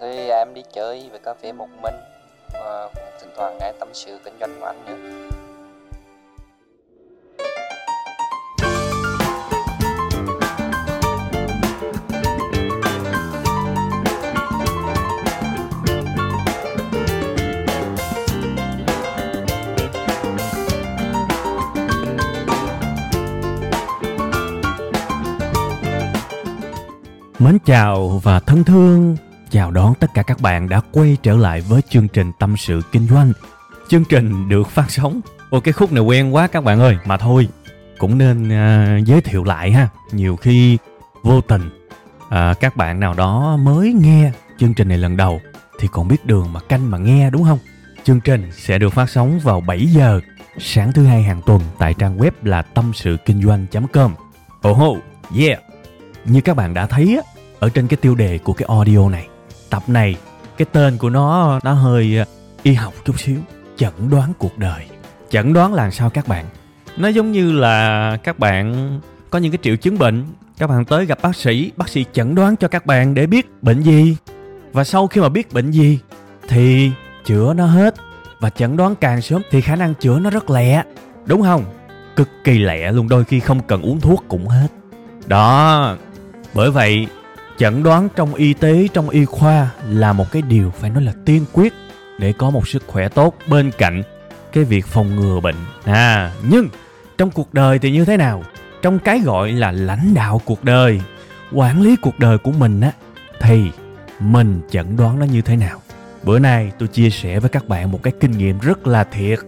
Thì em đi chơi về cà phê một mình, và cũng thỉnh thoảng nghe tâm sự kinh doanh của anh nữa. Mến chào và thân thương chào đón tất cả các bạn đã quay trở lại với chương trình Tâm sự Kinh doanh. Chương trình được phát sóng. ô cái khúc này quen quá các bạn ơi, mà thôi, cũng nên uh, giới thiệu lại ha. Nhiều khi vô tình uh, các bạn nào đó mới nghe chương trình này lần đầu thì còn biết đường mà canh mà nghe đúng không? Chương trình sẽ được phát sóng vào 7 giờ sáng thứ hai hàng tuần tại trang web là tâm sự kinh doanh.com. Oh, oh yeah! Như các bạn đã thấy á, ở trên cái tiêu đề của cái audio này tập này cái tên của nó nó hơi ờ, y học chút xíu chẩn đoán cuộc đời. Chẩn đoán là sao các bạn? Nó giống như là các bạn có những cái triệu chứng bệnh các bạn tới gặp bác sĩ bác sĩ chẩn đoán cho các bạn để biết bệnh gì. Và sau khi mà biết bệnh gì thì chữa nó hết. Và chẩn đoán càng sớm thì khả năng chữa nó rất lẹ. Đúng không? Cực kỳ lẹ luôn đôi khi không cần uống thuốc cũng hết. Đó bởi vậy chẩn đoán trong y tế, trong y khoa là một cái điều phải nói là tiên quyết để có một sức khỏe tốt. Bên cạnh cái việc phòng ngừa bệnh à nhưng trong cuộc đời thì như thế nào? Trong cái gọi là lãnh đạo cuộc đời, quản lý cuộc đời của mình á, thì mình chẩn đoán nó như thế nào? Bữa nay tôi chia sẻ với các bạn một cái kinh nghiệm rất là thiệt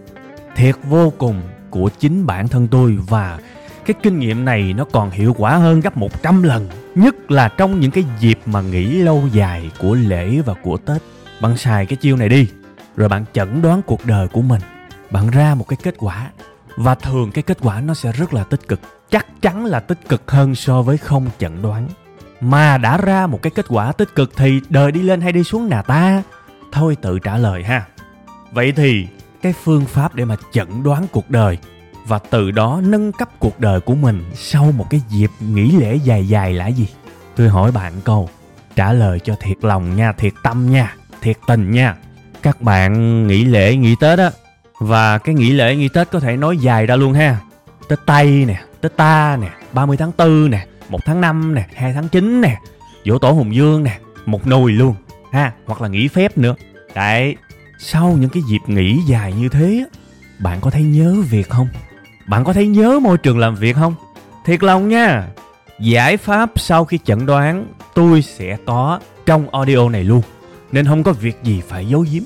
thiệt vô cùng của chính bản thân tôi và cái kinh nghiệm này nó còn hiệu quả hơn gấp 100 lần, nhất là trong những cái dịp mà nghỉ lâu dài của lễ và của tết. Bạn xài cái chiêu này đi, rồi bạn chẩn đoán cuộc đời của mình. Bạn ra một cái kết quả, và thường cái kết quả nó sẽ rất là tích cực, chắc chắn là tích cực hơn so với không chẩn đoán. Mà đã ra một cái kết quả tích cực thì đời đi lên hay đi xuống nà ta? Thôi tự trả lời ha. Vậy thì cái phương pháp để mà chẩn đoán cuộc đời và từ đó nâng cấp cuộc đời của mình sau một cái dịp nghỉ lễ dài dài là gì? Tôi hỏi bạn câu, trả lời cho thiệt lòng nha, thiệt tâm nha, thiệt tình nha. Các bạn nghỉ lễ, nghỉ tết á, và cái nghỉ lễ, nghỉ tết có thể nói dài ra luôn ha. Tết tây nè tết ta nè 30 tháng 4 nè 1 tháng 5 nè 2 tháng 9 nè dỗ tổ hùng dương nè, một nồi luôn, ha, hoặc là nghỉ phép nữa. Đấy, sau những cái dịp nghỉ dài như thế bạn có thấy nhớ việc không? Bạn có thấy nhớ môi trường làm việc không? Thiệt lòng nha. Giải pháp sau khi chẩn đoán, tôi sẽ có trong audio này luôn. Nên không có việc gì phải giấu giếm.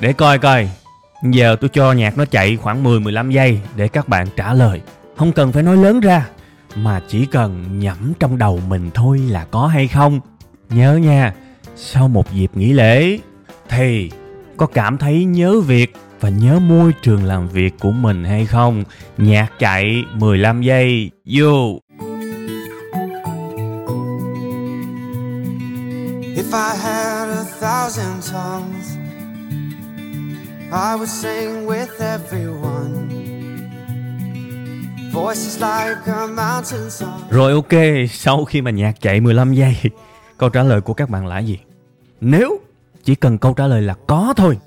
Để coi coi. Giờ tôi cho nhạc nó chạy khoảng 10-15 giây để các bạn trả lời. Không cần phải nói lớn ra. Mà chỉ cần nhẩm trong đầu mình thôi là có hay không. Nhớ nha. Sau một dịp nghỉ lễ, thì có cảm thấy nhớ việc và nhớ môi trường làm việc của mình hay không. Nhạc chạy 15 giây, vô. If I had a thousand tongues I would sing with everyone Voices like a mountain song Rồi ok, sau khi mà nhạc chạy 15 giây Câu trả lời của các bạn là gì? Nếu chỉ cần câu trả lời là có thôi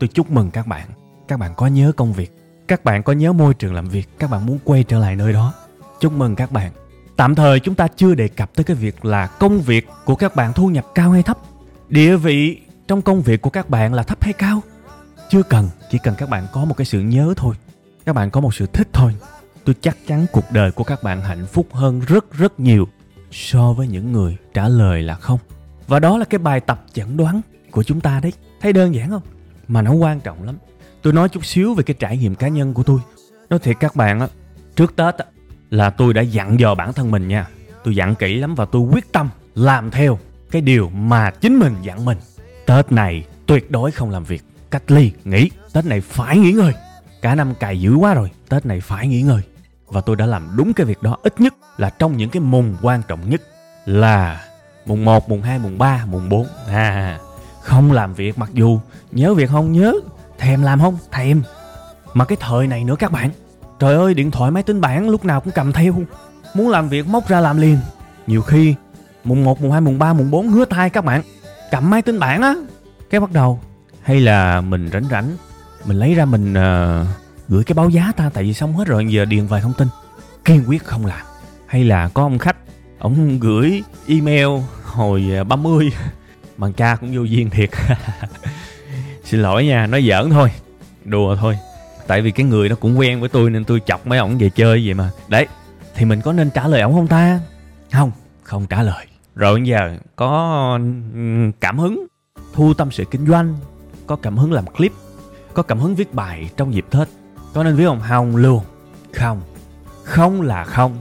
tôi chúc mừng các bạn. Các bạn có nhớ công việc. Các bạn có nhớ môi trường làm việc. Các bạn muốn quay trở lại nơi đó. Chúc mừng các bạn. Tạm thời chúng ta chưa đề cập tới cái việc là công việc của các bạn thu nhập cao hay thấp. Địa vị trong công việc của các bạn là thấp hay cao? Chưa cần. Chỉ cần các bạn có một cái sự nhớ thôi. Các bạn có một sự thích thôi. Tôi chắc chắn cuộc đời của các bạn hạnh phúc hơn rất rất nhiều so với những người trả lời là không. Và đó là cái bài tập chẩn đoán của chúng ta đấy. Thấy đơn giản không? Mà nó quan trọng lắm tôi nói chút xíu về cái trải nghiệm cá nhân của tôi nói thiệt các bạn á trước tết á là tôi đã dặn dò bản thân mình nha tôi dặn kỹ lắm và tôi quyết tâm làm theo cái điều mà chính mình dặn mình Tết này tuyệt đối không làm việc. Cách ly, nghỉ. Tết này phải nghỉ ngơi. Cả năm cày dữ quá rồi. Tết này phải nghỉ ngơi. Và tôi đã làm đúng cái việc đó ít nhất là trong những cái mùng quan trọng nhất là mùng 1, mùng 2, mùng 3, mùng 4. À, không làm việc mặc dù nhớ việc không nhớ, thèm làm không thèm. Mà cái thời này nữa các bạn. Trời ơi, điện thoại máy tính bảng lúc nào cũng cầm theo. Muốn làm việc móc ra làm liền. Nhiều khi mùng 1, mùng 2, mùng 3, mùng 4 hứa thai các bạn. Cầm máy tính bảng á. Cái bắt đầu. Hay là mình rảnh rảnh, mình lấy ra mình uh, gửi cái báo giá ta tại vì xong hết rồi giờ điền vài thông tin. Kiên quyết không làm. Hay là có ông khách, ông gửi email hồi ờ, 30 bằng ca cũng vô duyên thiệt. Xin lỗi nha, nói giỡn thôi. Đùa thôi. Tại vì cái người nó cũng quen với tôi nên tôi chọc mấy ổng về chơi vậy mà. Đấy, thì mình có nên trả lời ổng không ta? Không không trả lời. Rồi giờ có cảm hứng. Thu tâm sự kinh doanh, có cảm hứng làm clip, có cảm hứng viết bài trong dịp tết. Có nên viết không? Không, luôn. Không. Không là không.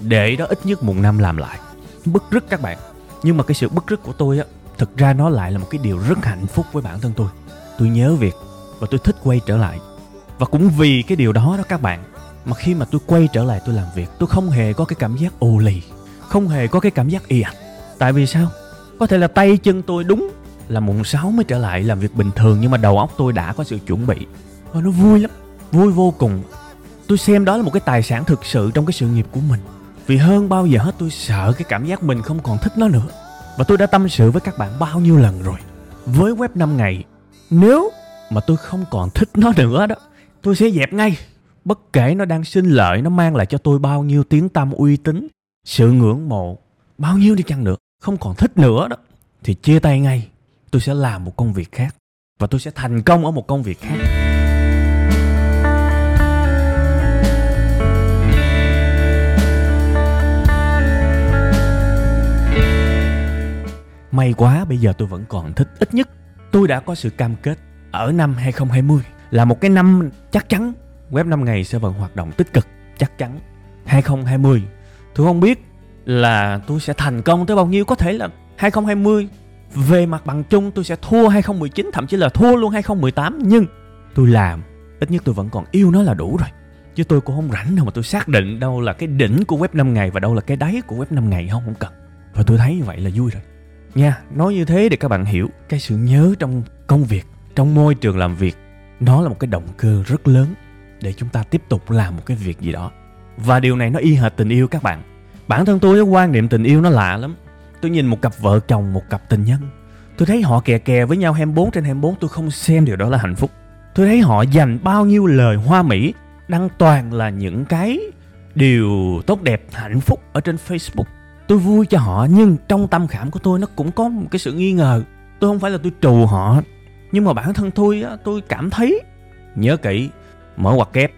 Để đó ít nhất một năm làm lại. Bức rứt các bạn. Nhưng mà cái sự bức rứt của tôi á thực ra nó lại là một cái điều rất hạnh phúc với bản thân tôi. Tôi nhớ việc và tôi thích quay trở lại. Và cũng vì cái điều đó đó các bạn, mà khi mà tôi quay trở lại tôi làm việc, tôi không hề có cái cảm giác ồ lì, không hề có cái cảm giác y ạch tại vì sao? Có thể là tay chân tôi đúng là mùng 6 mới trở lại làm việc bình thường, nhưng mà đầu óc tôi đã có sự chuẩn bị. Và nó vui lắm, vui vô cùng. Tôi xem đó là một cái tài sản thực sự trong cái sự nghiệp của mình. Vì hơn bao giờ hết tôi sợ cái cảm giác mình không còn thích nó nữa và tôi đã tâm sự với các bạn bao nhiêu lần rồi. Với web 5 ngày, nếu mà tôi không còn thích nó nữa đó, tôi sẽ dẹp ngay. Bất kể nó đang sinh lợi, nó mang lại cho tôi bao nhiêu tiếng tăm uy tín, sự ngưỡng mộ, bao nhiêu đi chăng nữa, không còn thích nữa đó, thì chia tay ngay. Tôi sẽ làm một công việc khác và tôi sẽ thành công ở một công việc khác. May quá bây giờ tôi vẫn còn thích, Ít nhất tôi đã có sự cam kết Ở năm 2020 Là một cái năm chắc chắn. Web 5 ngày sẽ vẫn hoạt động tích cực, Chắc chắn. 2020 Tôi không biết là tôi sẽ thành công tới bao nhiêu. Có thể là 2020 Về mặt bằng chung tôi sẽ thua 2019 Thậm chí là thua luôn 2018 Nhưng tôi làm, Ít nhất tôi vẫn còn yêu nó là đủ rồi. Chứ tôi cũng không rảnh đâu mà tôi xác định đâu là cái đỉnh của web 5 ngày Và đâu là cái đáy của web 5 ngày, không không cần. Và tôi thấy như vậy là vui rồi nha, nói như thế để các bạn hiểu cái sự nhớ trong công việc, trong môi trường làm việc. Nó là một cái động cơ rất lớn để chúng ta tiếp tục làm một cái việc gì đó. Và điều này nó y hệt tình yêu các bạn. Bản thân tôi, cái quan niệm tình yêu nó lạ lắm. Tôi nhìn một cặp vợ chồng, một cặp tình nhân. Tôi thấy họ kè kè với nhau 24 trên 24 tôi không xem điều đó là hạnh phúc. Tôi thấy họ dành bao nhiêu lời hoa mỹ, đăng toàn là những cái điều tốt đẹp, hạnh phúc ở trên facebook tôi vui cho họ, nhưng trong tâm khảm của tôi nó cũng có một cái sự nghi ngờ. Tôi không phải là tôi trù họ, nhưng mà bản thân tôi á, tôi cảm thấy, nhớ kỹ, mở ngoặc kép,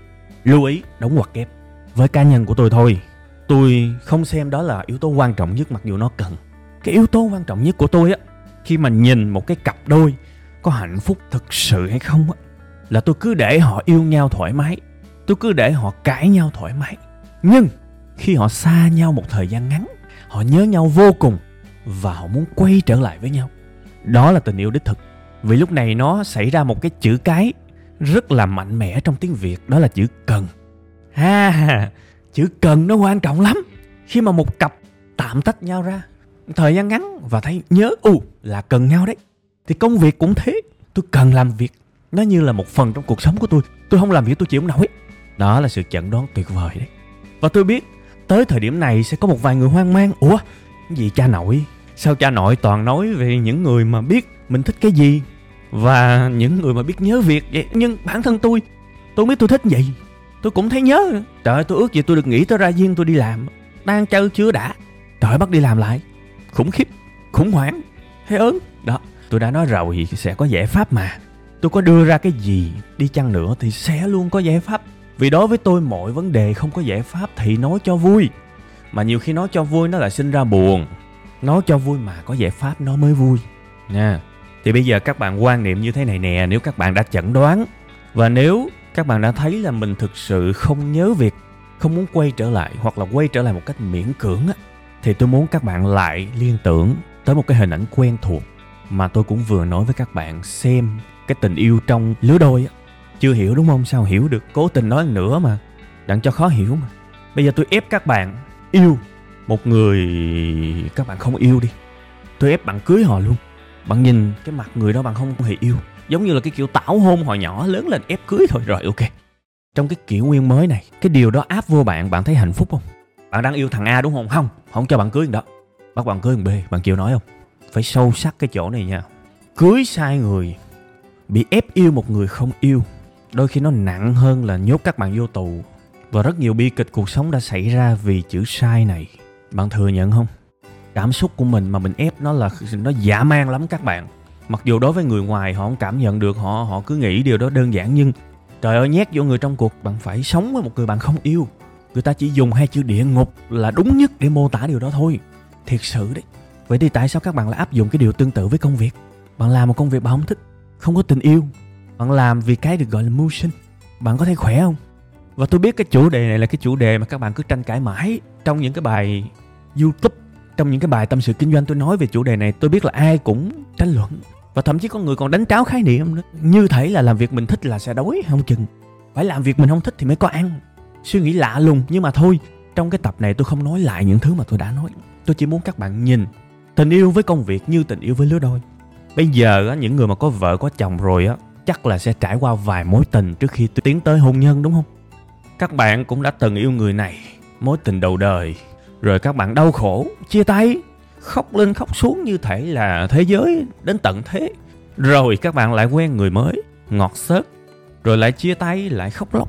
lưu ý, đóng ngoặc kép. Với cá nhân của tôi thôi, tôi không xem đó là yếu tố quan trọng nhất mặc dù nó cần. Cái yếu tố quan trọng nhất của tôi á, khi mà nhìn một cái cặp đôi có hạnh phúc thực sự hay không á, là tôi cứ để họ yêu nhau thoải mái. Tôi cứ để họ cãi nhau thoải mái. Nhưng khi họ xa nhau một thời gian ngắn họ nhớ nhau vô cùng và họ muốn quay trở lại với nhau. Đó là tình yêu đích thực. Vì lúc này nó xảy ra một cái chữ cái rất là mạnh mẽ trong tiếng việt, đó là chữ cần. Ha, chữ cần nó quan trọng lắm. Khi mà một cặp tạm tách nhau ra, thời gian ngắn và thấy nhớ u là cần nhau đấy. Thì công việc cũng thế. Tôi cần làm việc. Nó như là một phần trong cuộc sống của tôi. Tôi không làm việc, tôi chịu không nổi. Đó là sự chẩn đoán tuyệt vời đấy. Và tôi biết tới thời điểm này sẽ có một vài người hoang mang. Ủa, gì cha nội? Sao cha nội toàn nói về những người mà biết mình thích cái gì và những người mà biết nhớ việc vậy? Nhưng bản thân tôi tôi biết tôi thích gì. Tôi cũng thấy nhớ. Trời ơi tôi ước gì tôi được nghỉ tới ra duyên tôi đi làm. Đang chơi chưa đã. Trời bắt đi làm lại. Khủng khiếp, khủng hoảng hay ớn. Đó, tôi đã nói rồi, sẽ có giải pháp mà. Tôi có đưa ra cái gì đi chăng nữa thì sẽ luôn có giải pháp vì đối với tôi, mọi vấn đề không có giải pháp thì nói cho vui. Mà nhiều khi nói cho vui, nó lại sinh ra buồn. Nói cho vui mà có giải pháp, nó mới vui. Nha. Thì bây giờ các bạn quan niệm như thế này nè, nếu các bạn đã chẩn đoán, và nếu các bạn đã thấy là mình thực sự không nhớ việc, không muốn quay trở lại, hoặc là quay trở lại một cách miễn cưỡng á, thì tôi muốn các bạn lại liên tưởng tới một cái hình ảnh quen thuộc mà tôi cũng vừa nói với các bạn xem cái tình yêu trong lứa đôi á chưa hiểu đúng không? Sao hiểu được? Cố tình nói nữa mà. Đặng cho khó hiểu mà. Bây giờ tôi ép các bạn yêu một người các bạn không yêu đi. Tôi ép bạn cưới họ luôn. Bạn nhìn cái mặt người đó bạn không hề yêu. Giống như là cái kiểu tảo hôn hồi nhỏ lớn lên ép cưới thôi. Rồi, ok. Trong cái kiểu nguyên mới này, cái điều đó áp vô bạn bạn thấy hạnh phúc không? Bạn đang yêu thằng a đúng không? Không không cho bạn cưới thằng đó. Bắt bạn cưới thằng b, bạn chịu nói không? Phải sâu sắc cái chỗ này nha. Cưới sai người, bị ép yêu một người không yêu đôi khi nó nặng hơn là nhốt các bạn vô tù. Và rất nhiều bi kịch cuộc sống đã xảy ra vì chữ sai này. Bạn thừa nhận không? Cảm xúc của mình mà mình ép nó là nó dã man lắm các bạn. Mặc dù đối với người ngoài họ không cảm nhận được, họ họ cứ nghĩ điều đó đơn giản nhưng trời ơi, nhét vô người trong cuộc, bạn phải sống với một người bạn không yêu. Người ta chỉ dùng hai chữ địa ngục là đúng nhất để mô tả điều đó thôi. Thiệt sự đấy. Vậy thì tại sao các bạn lại áp dụng cái điều tương tự với công việc? Bạn làm một công việc bạn không thích, không có tình yêu bạn làm vì cái được gọi là mưu sinh bạn có thấy khỏe không? Và tôi biết cái chủ đề này là cái chủ đề mà các bạn cứ tranh cãi mãi trong những cái bài youtube, trong những cái bài tâm sự kinh doanh. Tôi nói về chủ đề này, tôi biết là ai cũng tranh luận và thậm chí có người còn đánh tráo khái niệm nữa. Như thể là làm việc mình thích là sẽ đói không chừng. Phải làm việc mình không thích thì mới có ăn. Suy nghĩ lạ lùng, nhưng mà thôi, trong cái tập này tôi không nói lại những thứ mà tôi đã nói. Tôi chỉ muốn các bạn nhìn tình yêu với công việc như tình yêu với lứa đôi. Bây giờ những người mà có vợ, có chồng rồi á chắc là sẽ trải qua vài mối tình trước khi tiến tới hôn nhân, đúng không? Các bạn cũng đã từng yêu người này, mối tình đầu đời. Rồi các bạn đau khổ, chia tay, khóc lên khóc xuống như thể là thế giới đến tận thế. Rồi các bạn lại quen người mới, ngọt xớt, rồi lại chia tay, lại khóc lóc.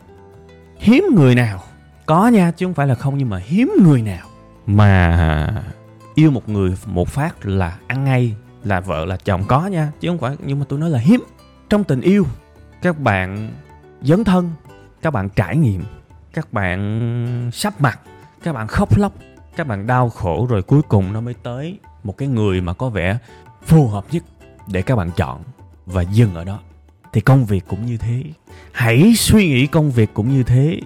Hiếm người nào, có nha, chứ không phải là không, nhưng mà hiếm người nào mà yêu một người một phát là ăn ngay, là vợ, là chồng có nha, chứ không phải, nhưng mà tôi nói là hiếm trong tình yêu, các bạn dấn thân, các bạn trải nghiệm, các bạn sắp mặt, các bạn khóc lóc, các bạn đau khổ rồi cuối cùng nó mới tới một cái người mà có vẻ phù hợp nhất để các bạn chọn và dừng ở đó. Thì công việc cũng như thế. Hãy suy nghĩ công việc cũng như thế.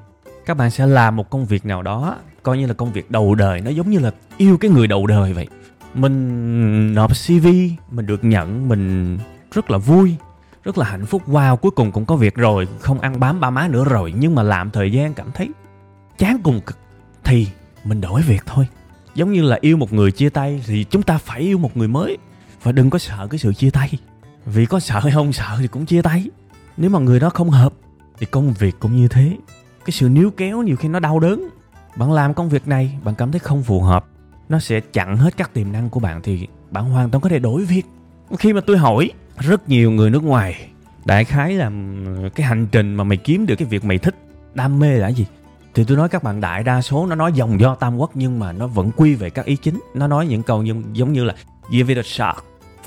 Các bạn sẽ làm một công việc nào đó, coi như là công việc đầu đời, nó giống như là yêu cái người đầu đời vậy. Mình nộp cv mình được nhận, mình rất là vui rất là hạnh phúc. Wow, cuối cùng cũng có việc rồi. Không ăn bám ba má nữa rồi. Nhưng mà làm thời gian cảm thấy chán cùng cực. Thì mình đổi việc thôi. Giống như là yêu một người chia tay thì chúng ta phải yêu một người mới. Và đừng có sợ cái sự chia tay. Vì có sợ hay không sợ thì cũng chia tay. Nếu mà người đó không hợp thì công việc cũng như thế. Cái sự níu kéo nhiều khi nó đau đớn. Bạn làm công việc này, bạn cảm thấy không phù hợp. Nó sẽ chặn hết các tiềm năng của bạn thì bạn hoàn toàn có thể đổi việc. Khi mà tôi hỏi rất nhiều người nước ngoài đại khái là cái hành trình mà mày kiếm được cái việc mày thích. Đam mê là gì? Thì tôi nói các bạn đại đa số nó nói dòng do tam quốc nhưng mà nó vẫn quy về các ý chính. Nó nói những câu như, giống như là give it a shot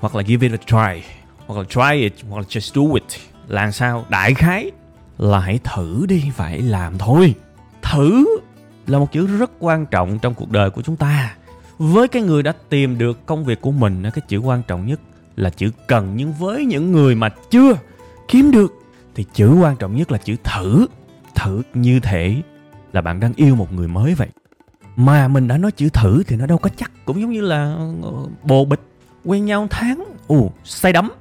hoặc là give it a try hoặc là try it hoặc là just do it. Là sao? Đại khái là hãy thử đi phải làm thôi. Thử là một chữ rất quan trọng trong cuộc đời của chúng ta. Với cái người đã tìm được công việc của mình cái chữ quan trọng nhất là chữ cần. Nhưng với những người mà chưa kiếm được, thì chữ quan trọng nhất là chữ thử. Thử như thể là bạn đang yêu một người mới vậy. Mà mình đã nói chữ thử thì nó đâu có chắc. Cũng giống như là ờ, bồ bịch quen nhau tháng. Ù say đắm,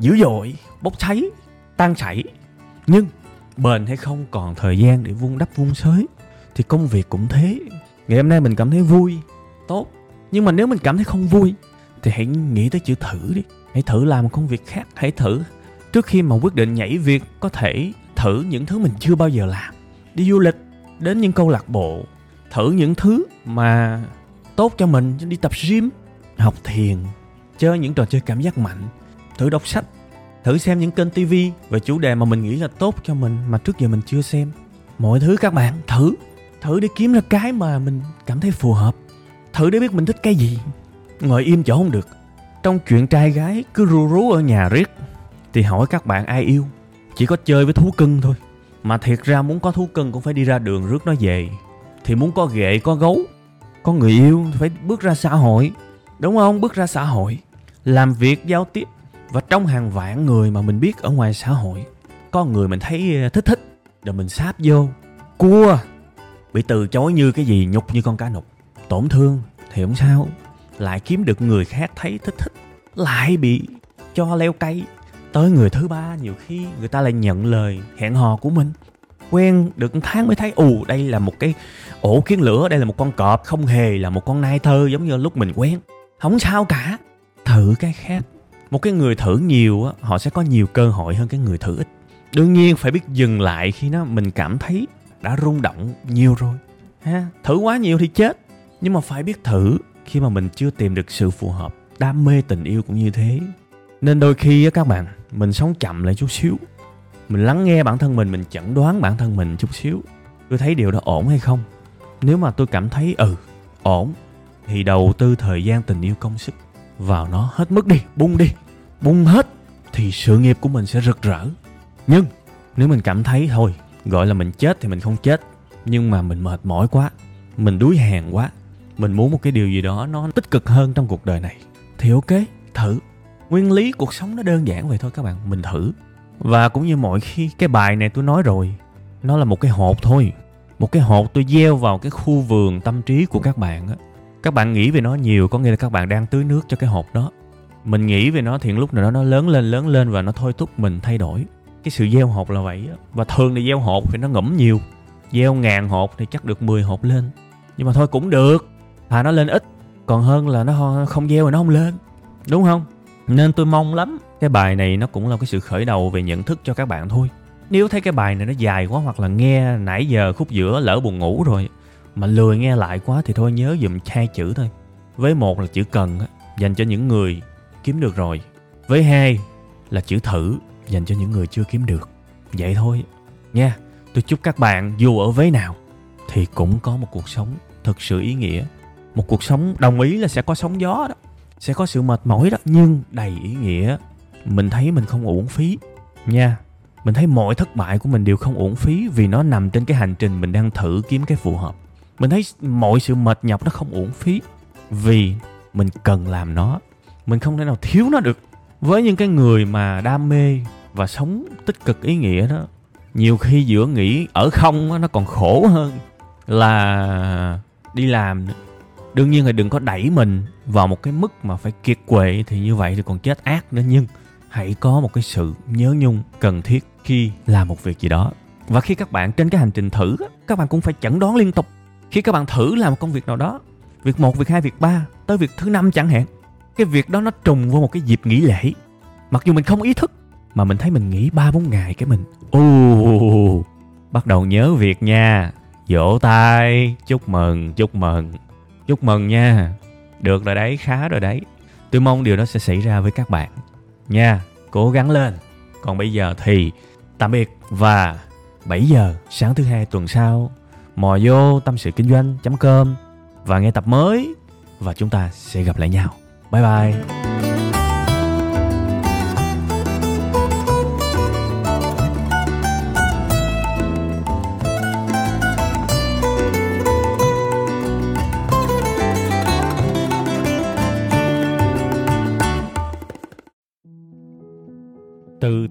dữ dội, bốc cháy, tan chảy. Nhưng bền hay không còn thời gian để vun đắp vun sới thì công việc cũng thế. Ngày hôm nay mình cảm thấy vui, tốt. Nhưng mà nếu mình cảm thấy không vui thì hãy nghĩ tới chữ thử đi. Hãy thử làm một công việc khác, hãy thử. Trước khi mà quyết định nhảy việc, có thể thử những thứ mình chưa bao giờ làm. Đi du lịch, đến những câu lạc bộ, thử những thứ mà tốt cho mình đi tập gym, học thiền, chơi những trò chơi cảm giác mạnh, thử đọc sách, thử xem những kênh tivi về chủ đề mà mình nghĩ là tốt cho mình mà trước giờ mình chưa xem. Mọi thứ các bạn, thử. Thử để kiếm ra cái mà mình cảm thấy phù hợp. Thử để biết mình thích cái gì ngồi im chỗ không được. Trong chuyện trai gái, cứ rú rú ở nhà riết. Thì hỏi các bạn ai yêu? Chỉ có chơi với thú cưng thôi. Mà thiệt ra muốn có thú cưng cũng phải đi ra đường rước nó về. Thì muốn có ghệ, có gấu, có người yêu phải bước ra xã hội. Đúng không? Bước ra xã hội. Làm việc, giao tiếp. Và trong hàng vạn người mà mình biết ở ngoài xã hội, có người mình thấy ờ, thích thích, rồi mình sáp vô. Cua! Bị từ chối như cái gì nhục như con cá nục. Tổn thương thì không sao lại kiếm được người khác thấy thích thích, lại bị cho leo cây. Tới người thứ ba, nhiều khi người ta lại nhận lời hẹn hò của mình. Quen được tháng mới thấy ù đây là một cái ổ kiến lửa, đây là một con cọp, không hề là một con nai thơ giống như lúc mình quen. Không sao cả. Thử cái khác. Một cái người thử nhiều á, họ sẽ có nhiều cơ hội hơn cái người thử ít. Đương nhiên phải biết dừng lại khi nó mình cảm thấy đã rung động nhiều rồi. Ha, thử quá nhiều thì chết. Nhưng mà phải biết thử khi mà mình chưa tìm được sự phù hợp, đam mê tình yêu cũng như thế. Nên đôi khi á các bạn, mình sống chậm lại chút xíu. Mình lắng nghe bản thân mình mình chẩn đoán bản thân mình chút xíu. Tôi thấy điều đó ổn hay không? Nếu mà tôi cảm thấy ừ ổn, thì đầu tư thời gian tình yêu công sức vào nó hết mức đi, bung đi, bung hết, thì sự nghiệp của mình sẽ rực rỡ. Nhưng, nếu mình cảm thấy, thôi, gọi là mình chết thì mình không chết, nhưng mà mình mệt mỏi quá, mình đuối hèn quá mình muốn một cái điều gì đó nó tích cực hơn trong cuộc đời này. Thì ok, thử. Nguyên lý cuộc sống nó đơn giản vậy thôi các bạn, mình thử. Và cũng như mọi khi cái bài này tôi nói rồi, nó là một cái hộp thôi. Một cái hộp tôi gieo vào cái khu vườn tâm trí của các bạn á. Các bạn nghĩ về nó nhiều, có nghĩa là các bạn đang tưới nước cho cái hộp đó. Mình nghĩ về nó thì lúc nào đó nó lớn lên lớn lên và nó thôi thúc mình thay đổi. Cái sự gieo hộp là vậy á. Và thường thì gieo hộp thì nó ngẫm nhiều. Gieo ngàn hộp thì chắc được 10 hộp lên. Nhưng mà thôi cũng được thà nó lên ít, còn hơn là nó không gieo mà nó không lên. Đúng không? Nên tôi mong lắm, cái bài này nó cũng là cái sự khởi đầu về nhận thức cho các bạn thôi. Nếu thấy cái bài này nó dài quá hoặc là nghe nãy giờ khúc giữa lỡ buồn ngủ rồi, mà lười nghe lại quá thì thôi nhớ dùm hai chữ thôi. Với một là chữ cần dành cho những người kiếm được rồi. Với hai là chữ thử, dành cho những người chưa kiếm được. Vậy thôi. Nha, tôi chúc các bạn dù ở vế nào thì cũng có một cuộc sống thực sự ý nghĩa một cuộc sống đồng ý là sẽ có sóng gió đó, sẽ có sự mệt mỏi đó. Nhưng đầy ý nghĩa, mình thấy mình không uổng phí nha. Mình thấy mọi thất bại của mình đều không uổng phí vì nó nằm trên cái hành trình mình đang thử kiếm cái phù hợp. Mình thấy mọi sự mệt nhọc nó không uổng phí vì mình cần làm nó. Mình không thể nào thiếu nó được. Với những cái người mà đam mê và sống tích cực ý nghĩa đó, nhiều khi giữa nghĩ ở không nó còn khổ hơn là đi làm nữa đương nhiên là đừng có đẩy mình vào một cái mức mà phải kiệt quệ thì như vậy thì còn chết ác nữa. Nhưng hãy có một cái sự nhớ nhung cần thiết khi làm một việc gì đó. Và khi các bạn trên cái hành trình thử các bạn cũng phải chẩn đoán liên tục. Khi các bạn thử làm một công việc nào đó, việc một, việc hai, việc ba, tới việc thứ năm chẳng hạn, cái việc đó nó trùng vào một cái dịp nghỉ lễ. Mặc dù mình không ý thức, mà mình thấy mình nghỉ ba, bốn ngày cái mình ồ bắt đầu nhớ việc nha. Vỗ tay. Chúc mừng chúc mừng chúc mừng nha. Được rồi đấy, khá rồi đấy. Tôi mong điều đó sẽ xảy ra với các bạn. Nha, cố gắng lên. Còn bây giờ thì tạm biệt và 7 giờ sáng thứ hai tuần sau, mò vô tâm sự kinh doanh com và nghe tập mới và chúng ta sẽ gặp lại nhau. Bye bye.